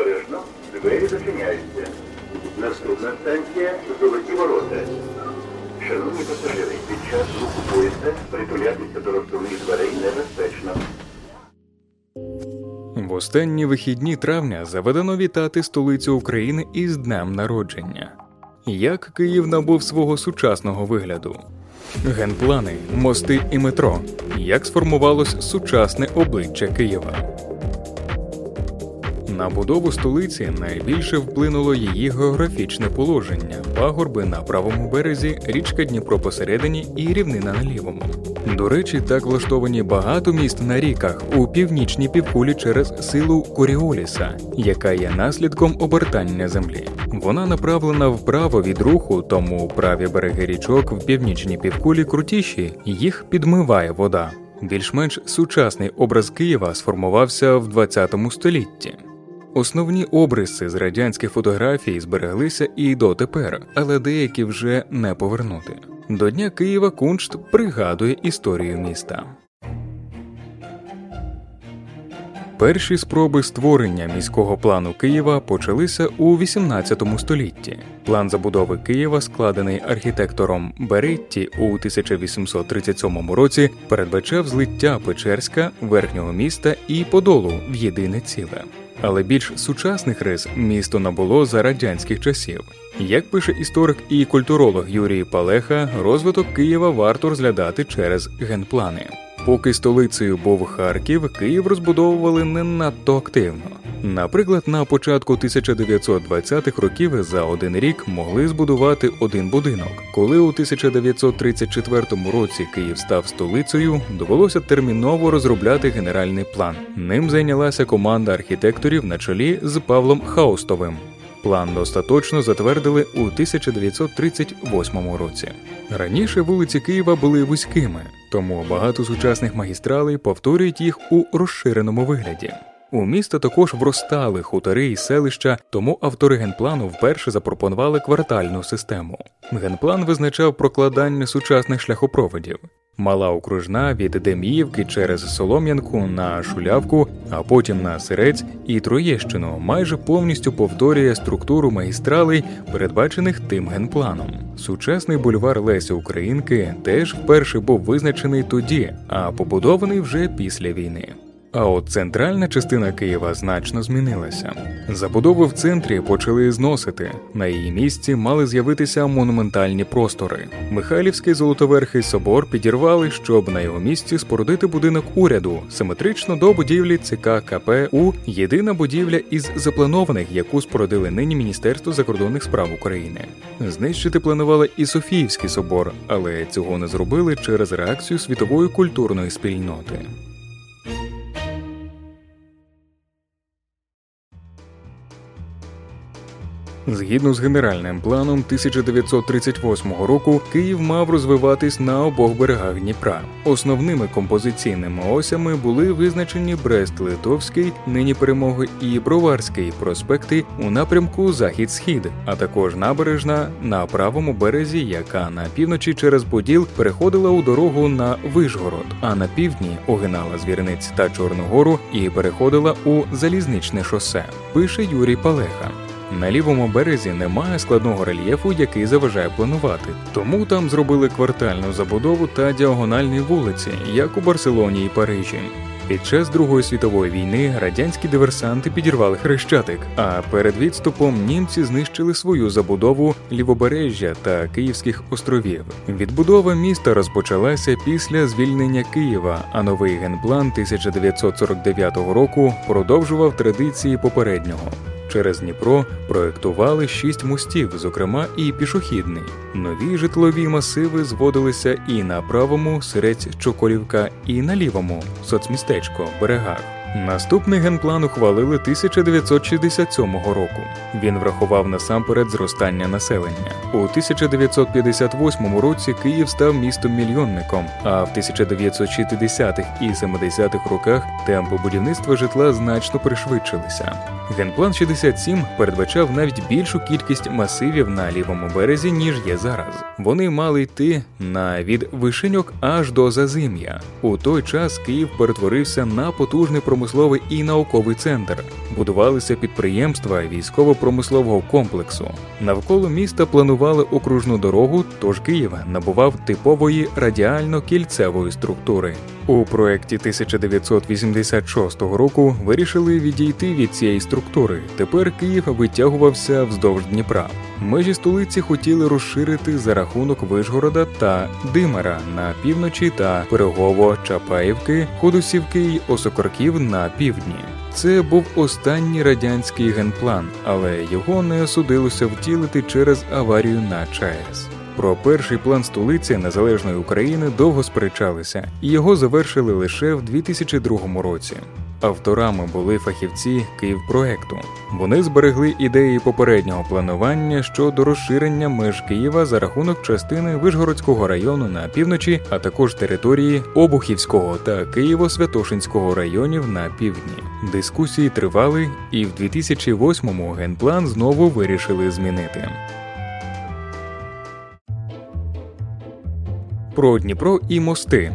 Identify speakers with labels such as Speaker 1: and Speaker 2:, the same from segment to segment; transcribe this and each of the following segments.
Speaker 1: Обережно, двері зачиняються. Наступна станція Золоті ворота. Шановні пасажири, під час руху поїзда притулятися до розсувних дверей небезпечно.
Speaker 2: В останні вихідні травня заведено вітати столицю України із днем народження. Як Київ набув свого сучасного вигляду, генплани, мости і метро, як сформувалось сучасне обличчя Києва. На будову столиці найбільше вплинуло її географічне положення, пагорби на правому березі, річка Дніпро посередині і рівнина на лівому. До речі, так влаштовані багато міст на ріках у північній півкулі через силу Коріоліса, яка є наслідком обертання землі. Вона направлена вправо від руху, тому праві береги річок в північній півкулі крутіші, їх підмиває вода. Більш-менш сучасний образ Києва сформувався в 20 столітті. Основні обриси з радянських фотографій збереглися і дотепер, але деякі вже не повернути. До Дня Києва Куншт пригадує історію міста. Перші спроби створення міського плану Києва почалися у XVIII столітті. План забудови Києва, складений архітектором Беретті у 1837 році, передбачав злиття Печерська, верхнього міста і Подолу в єдине ціле. Але більш сучасних рис місто набуло за радянських часів. Як пише історик і культуролог Юрій Палеха, розвиток Києва варто розглядати через генплани. Поки столицею був Харків, Київ розбудовували не надто активно. Наприклад, на початку 1920-х років за один рік могли збудувати один будинок. Коли у 1934 році Київ став столицею, довелося терміново розробляти генеральний план. Ним зайнялася команда архітекторів на чолі з Павлом Хаустовим. План остаточно затвердили у 1938 році. Раніше вулиці Києва були вузькими, тому багато сучасних магістралей повторюють їх у розширеному вигляді. У місто також вростали хутори і селища, тому автори генплану вперше запропонували квартальну систему. Генплан визначав прокладання сучасних шляхопроводів. Мала окружна від Деміївки через Солом'янку на Шулявку, а потім на Сирець і Троєщину майже повністю повторює структуру магістралей, передбачених тим генпланом. Сучасний бульвар Лесі Українки теж вперше був визначений тоді, а побудований вже після війни. А от центральна частина Києва значно змінилася. Забудови в центрі почали зносити. На її місці мали з'явитися монументальні простори. Михайлівський золотоверхий собор підірвали, щоб на його місці спорудити будинок уряду, симетрично до будівлі ЦК КП У єдина будівля із запланованих, яку спорудили нині Міністерство закордонних справ України. Знищити планували і Софіївський собор, але цього не зробили через реакцію світової культурної спільноти. Згідно з генеральним планом 1938 року, Київ мав розвиватись на обох берегах Дніпра. Основними композиційними осями були визначені Брест-Литовський, нині перемоги і Броварський проспекти у напрямку Захід-Схід, а також набережна на правому березі, яка на півночі через Поділ переходила у дорогу на Вишгород, а на півдні огинала Звірниць та Чорногору і переходила у залізничне шосе. Пише Юрій Палеха. На лівому березі немає складного рельєфу, який заважає планувати, тому там зробили квартальну забудову та діагональні вулиці, як у Барселоні і Парижі. Під час Другої світової війни радянські диверсанти підірвали хрещатик, а перед відступом німці знищили свою забудову лівобережжя та Київських островів. Відбудова міста розпочалася після звільнення Києва, а новий генплан 1949 року продовжував традиції попереднього. Через Дніпро проектували шість мостів, зокрема і пішохідний. Нові житлові масиви зводилися і на правому Сирець Чоколівка, і на лівому соцмістечко берегах. Наступний генплан ухвалили 1967 року. Він врахував насамперед зростання населення. У 1958 році Київ став містом-мільйонником, а в 1960-х і 70-х роках темпи будівництва житла значно пришвидшилися. Генплан 67 передбачав навіть більшу кількість масивів на лівому березі, ніж є зараз. Вони мали йти на від вишеньок аж до зазим'я. У той час Київ перетворився на потужний промисловий і науковий центр. Будувалися підприємства військово-промислового комплексу. Навколо міста планували окружну дорогу, тож Київ набував типової радіально-кільцевої структури. У проєкті 1986 року вирішили відійти від цієї структури. Тепер Київ витягувався вздовж Дніпра. Межі столиці хотіли розширити за рахунок Вишгорода та Димара на півночі та Пирогово Чапаївки, Ходусівки й Осокорків на півдні. Це був останній радянський генплан, але його не судилося втілити через аварію на ЧАЕС. Про перший план столиці незалежної України довго сперечалися, і його завершили лише в 2002 році. Авторами були фахівці Київпроекту. Вони зберегли ідеї попереднього планування щодо розширення меж Києва за рахунок частини Вишгородського району на півночі, а також території Обухівського та Києво-Святошинського районів на півдні. Дискусії тривали, і в 2008-му генплан знову вирішили змінити. Про Дніпро і мости.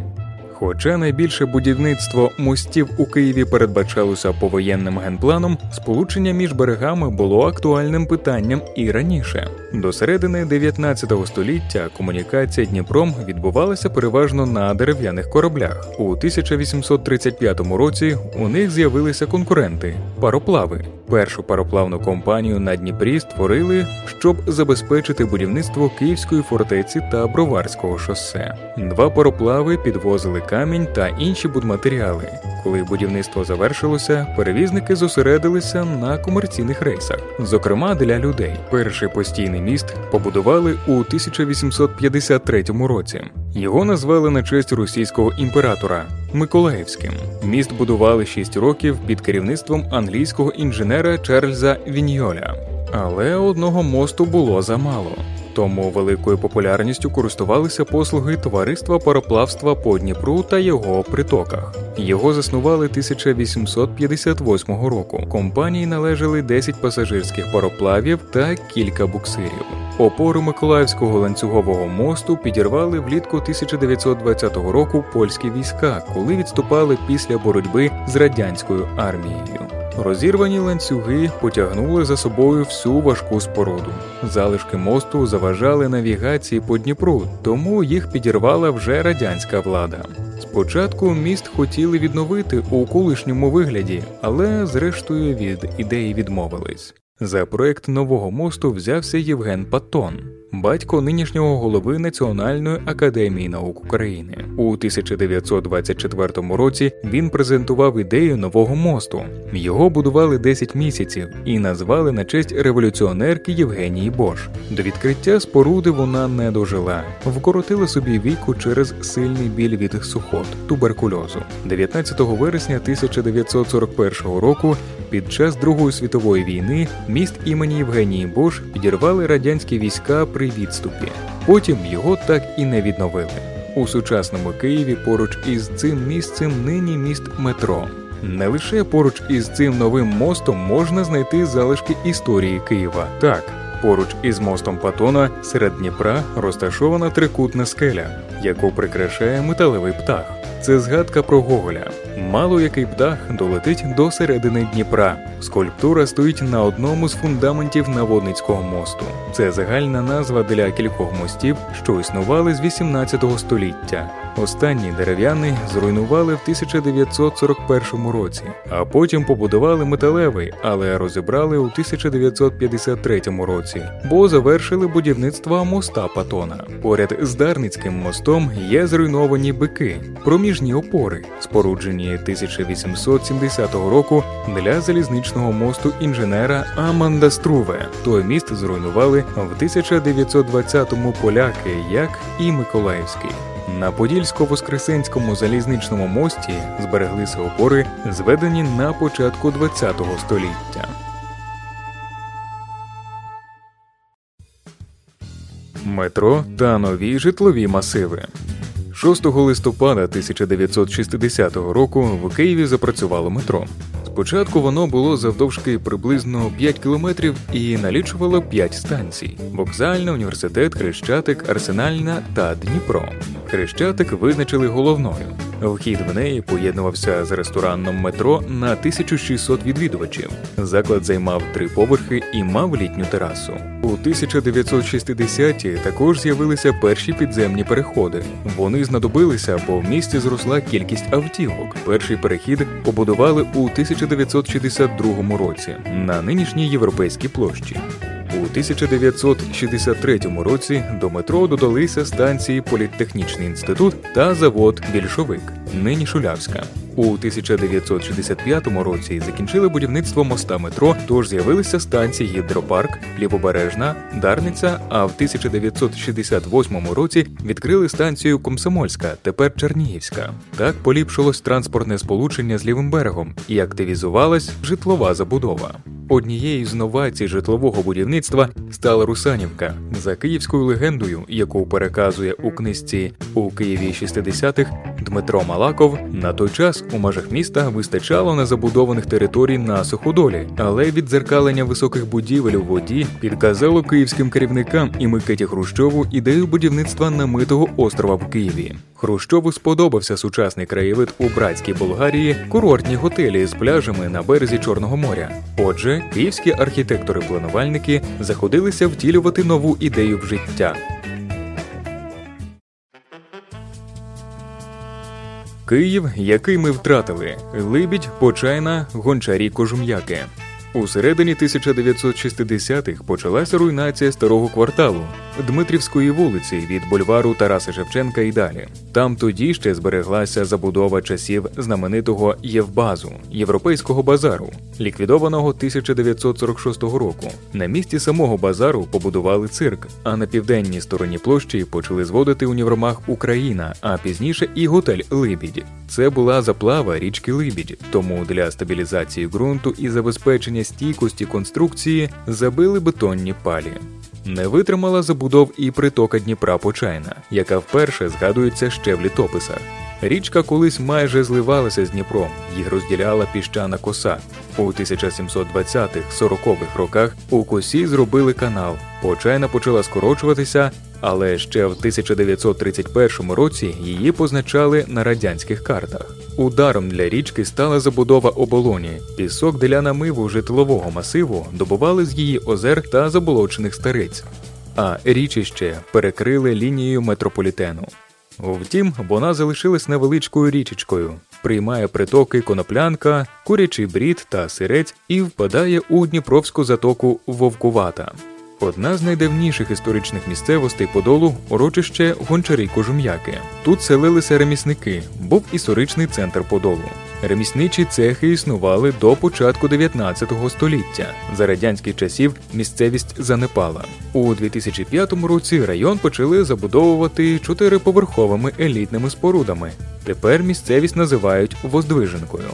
Speaker 2: Хоча найбільше будівництво мостів у Києві передбачалося повоєнним генпланом, сполучення між берегами було актуальним питанням і раніше. До середини 19 століття комунікація Дніпром відбувалася переважно на дерев'яних кораблях. У 1835 році у них з'явилися конкуренти пароплави. Першу пароплавну компанію на Дніпрі створили, щоб забезпечити будівництво Київської фортеці та Броварського шосе. Два пароплави підвозили камінь та інші будматеріали. Коли будівництво завершилося, перевізники зосередилися на комерційних рейсах, зокрема для людей. Перший постійний міст побудували у 1853 році. Його назвали на честь російського імператора Миколаївським. Міст будували 6 років під керівництвом англійського інженера Чарльза Віньоля. Але одного мосту було замало. Тому великою популярністю користувалися послуги товариства пароплавства по Дніпру та його притоках. Його заснували 1858 року. Компанії належали 10 пасажирських пароплавів та кілька буксирів. Опору Миколаївського ланцюгового мосту підірвали влітку 1920 року польські війська, коли відступали після боротьби з радянською армією. Розірвані ланцюги потягнули за собою всю важку споруду. Залишки мосту заважали навігації по Дніпру, тому їх підірвала вже радянська влада. Спочатку міст хотіли відновити у колишньому вигляді, але зрештою від ідеї відмовились. За проект нового мосту взявся Євген Патон, батько нинішнього голови Національної академії наук України. У 1924 році він презентував ідею нового мосту. Його будували 10 місяців і назвали на честь революціонерки Євгенії Бош. До відкриття споруди вона не дожила, вкоротила собі віку через сильний біль від сухот, туберкульозу. 19 вересня 1941 року. Під час Другої світової війни міст імені Євгенії Бош підірвали радянські війська при відступі. Потім його так і не відновили. У сучасному Києві поруч із цим місцем нині міст метро. Не лише поруч із цим новим мостом можна знайти залишки історії Києва. Так, поруч із мостом Патона серед Дніпра розташована трикутна скеля, яку прикрашає металевий птах. Це згадка про Гоголя. Мало який птах долетить до середини Дніпра. Скульптура стоїть на одному з фундаментів Наводницького мосту. Це загальна назва для кількох мостів, що існували з 18 століття. Останній дерев'яний зруйнували в 1941 році, а потім побудували металевий, але розібрали у 1953 році, бо завершили будівництво моста Патона. Поряд з Дарницьким мостом є зруйновані бики, проміжні опори, споруджені 1870 року для залізничного мосту інженера Аманда Струве. Той міст зруйнували в 1920-му поляки, як і Миколаївський. На Подільсько-Воскресенському залізничному мості збереглися опори, зведені на початку ХХ століття. Метро та нові житлові масиви. 6 листопада 1960 року в Києві запрацювало метро. Спочатку воно було завдовжки приблизно 5 кілометрів і налічувало 5 станцій: вокзальна, університет, Хрещатик, Арсенальна та Дніпро. Хрещатик визначили головною. Вхід в неї поєднувався з рестораном метро на 1600 відвідувачів. Заклад займав три поверхи і мав літню терасу. У 1960-ті також з'явилися перші підземні переходи. Вони знадобилися, бо в місті зросла кількість автівок. Перший перехід побудували у 1962 році на нинішній європейській площі. У 1963 році до метро додалися станції Політехнічний інститут та завод Більшовик, нині Шулявська. У 1965 році закінчили будівництво моста метро, тож з'явилися станції Гідропарк, Лівобережна, Дарниця. А в 1968 році відкрили станцію Комсомольська, тепер Чернігівська. Так поліпшилось транспортне сполучення з лівим берегом і активізувалась житлова забудова. Однією з новацій житлового будівництва стала Русанівка за київською легендою, яку переказує у книжці у Києві 60-х Дмитро Малаков. На той час у межах міста вистачало незабудованих територій на суходолі, але віддзеркалення високих будівель у воді підказало київським керівникам і Микиті Хрущову ідею будівництва намитого острова в Києві. Хрущову сподобався сучасний краєвид у братській Болгарії, курортні готелі з пляжами на березі Чорного моря. Отже, київські архітектори-планувальники заходилися втілювати нову ідею в життя. Київ, який ми втратили, Либідь, Почайна, Гончарі Кожум'яки. У середині 1960-х почалася руйнація старого кварталу Дмитрівської вулиці від бульвару Тараса Шевченка і далі. Там тоді ще збереглася забудова часів знаменитого Євбазу європейського базару, ліквідованого 1946 року. На місці самого базару побудували цирк, а на південній стороні площі почали зводити універмаг Україна, а пізніше і готель Либідь. Це була заплава річки Либідь, тому для стабілізації ґрунту і забезпечення стійкості конструкції забили бетонні палі. Не витримала забудов і притока Дніпра Почайна, яка вперше згадується ще в літописах. Річка колись майже зливалася з Дніпром, їх розділяла піщана коса. У 1720-40-х роках у косі зробили канал. Почайна почала скорочуватися, але ще в 1931 році її позначали на радянських картах. Ударом для річки стала забудова оболоні. Пісок для намиву житлового масиву добували з її озер та заболочених стариць, а річище перекрили лінією метрополітену. Втім, вона залишилась невеличкою річечкою, приймає притоки коноплянка, курячий брід та сирець і впадає у Дніпровську затоку Вовкувата. Одна з найдавніших історичних місцевостей Подолу урочище Гончарі Кожум'яки. Тут селилися ремісники, був історичний центр Подолу. Ремісничі цехи існували до початку 19 століття. За радянських часів місцевість занепала. У 2005 році район почали забудовувати чотириповерховими елітними спорудами. Тепер місцевість називають Воздвиженкою.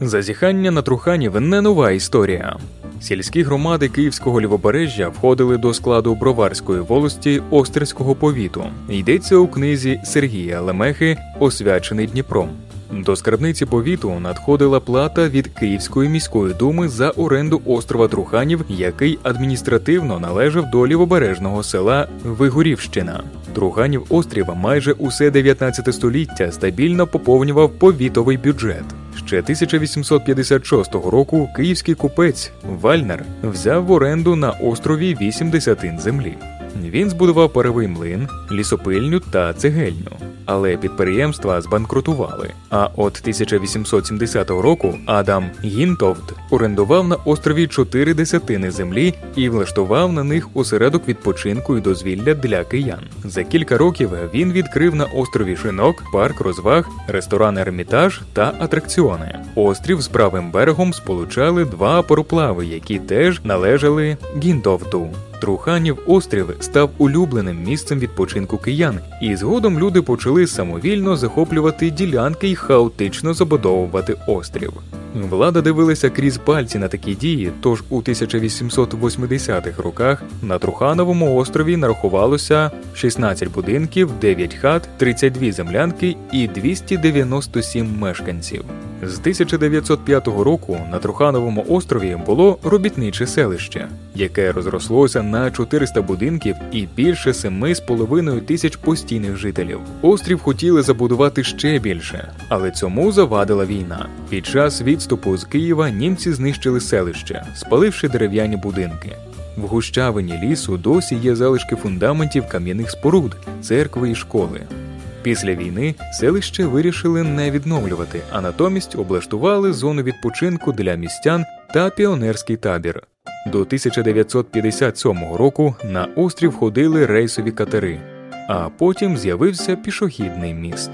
Speaker 2: Зазіхання на Труханів не нова історія. Сільські громади Київського лівобережжя входили до складу Броварської волості Острського повіту. Йдеться у книзі Сергія Лемехи Освячений Дніпром. До скарбниці повіту надходила плата від Київської міської думи за оренду острова Труханів, який адміністративно належав до лівобережного села Вигорівщина. Труханів острів майже усе 19 століття стабільно поповнював повітовий бюджет. Ще 1856 року київський купець Вальнер взяв в оренду на острові 8 десятин землі. Він збудував паровий млин, лісопильню та цегельню, але підприємства збанкрутували. А от 1870 року Адам Гінтовд орендував на острові чотири десятини землі і влаштував на них осередок відпочинку і дозвілля для киян. За кілька років він відкрив на острові шинок, парк розваг, ресторан Ермітаж та атракціони. Острів з правим берегом сполучали два пароплави, які теж належали Гінтовду. Труханів острів став улюбленим місцем відпочинку киян, і згодом люди почали самовільно захоплювати ділянки і хаотично забудовувати острів. Влада дивилася крізь пальці на такі дії, тож у 1880-х роках на Трухановому острові нарахувалося 16 будинків, 9 хат, 32 землянки і 297 мешканців. З 1905 року на Трухановому острові було робітниче селище, яке розрослося на 400 будинків і більше 7,5 тисяч постійних жителів. Острів хотіли забудувати ще більше, але цьому завадила війна. Під час відступу з Києва німці знищили селище, спаливши дерев'яні будинки. В гущавині лісу досі є залишки фундаментів кам'яних споруд, церкви і школи. Після війни селище вирішили не відновлювати, а натомість облаштували зону відпочинку для містян та піонерський табір. До 1957 року на острів ходили рейсові катери, а потім з'явився пішохідний міст.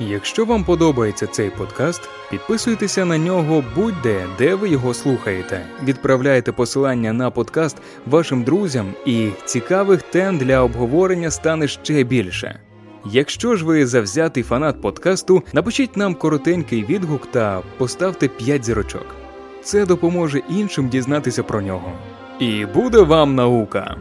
Speaker 2: Якщо вам подобається цей подкаст, підписуйтеся на нього будь-де, де ви його слухаєте. Відправляйте посилання на подкаст вашим друзям, і цікавих тем для обговорення стане ще більше. Якщо ж ви завзятий фанат подкасту, напишіть нам коротенький відгук та поставте 5 зірочок. Це допоможе іншим дізнатися про нього. І буде вам наука!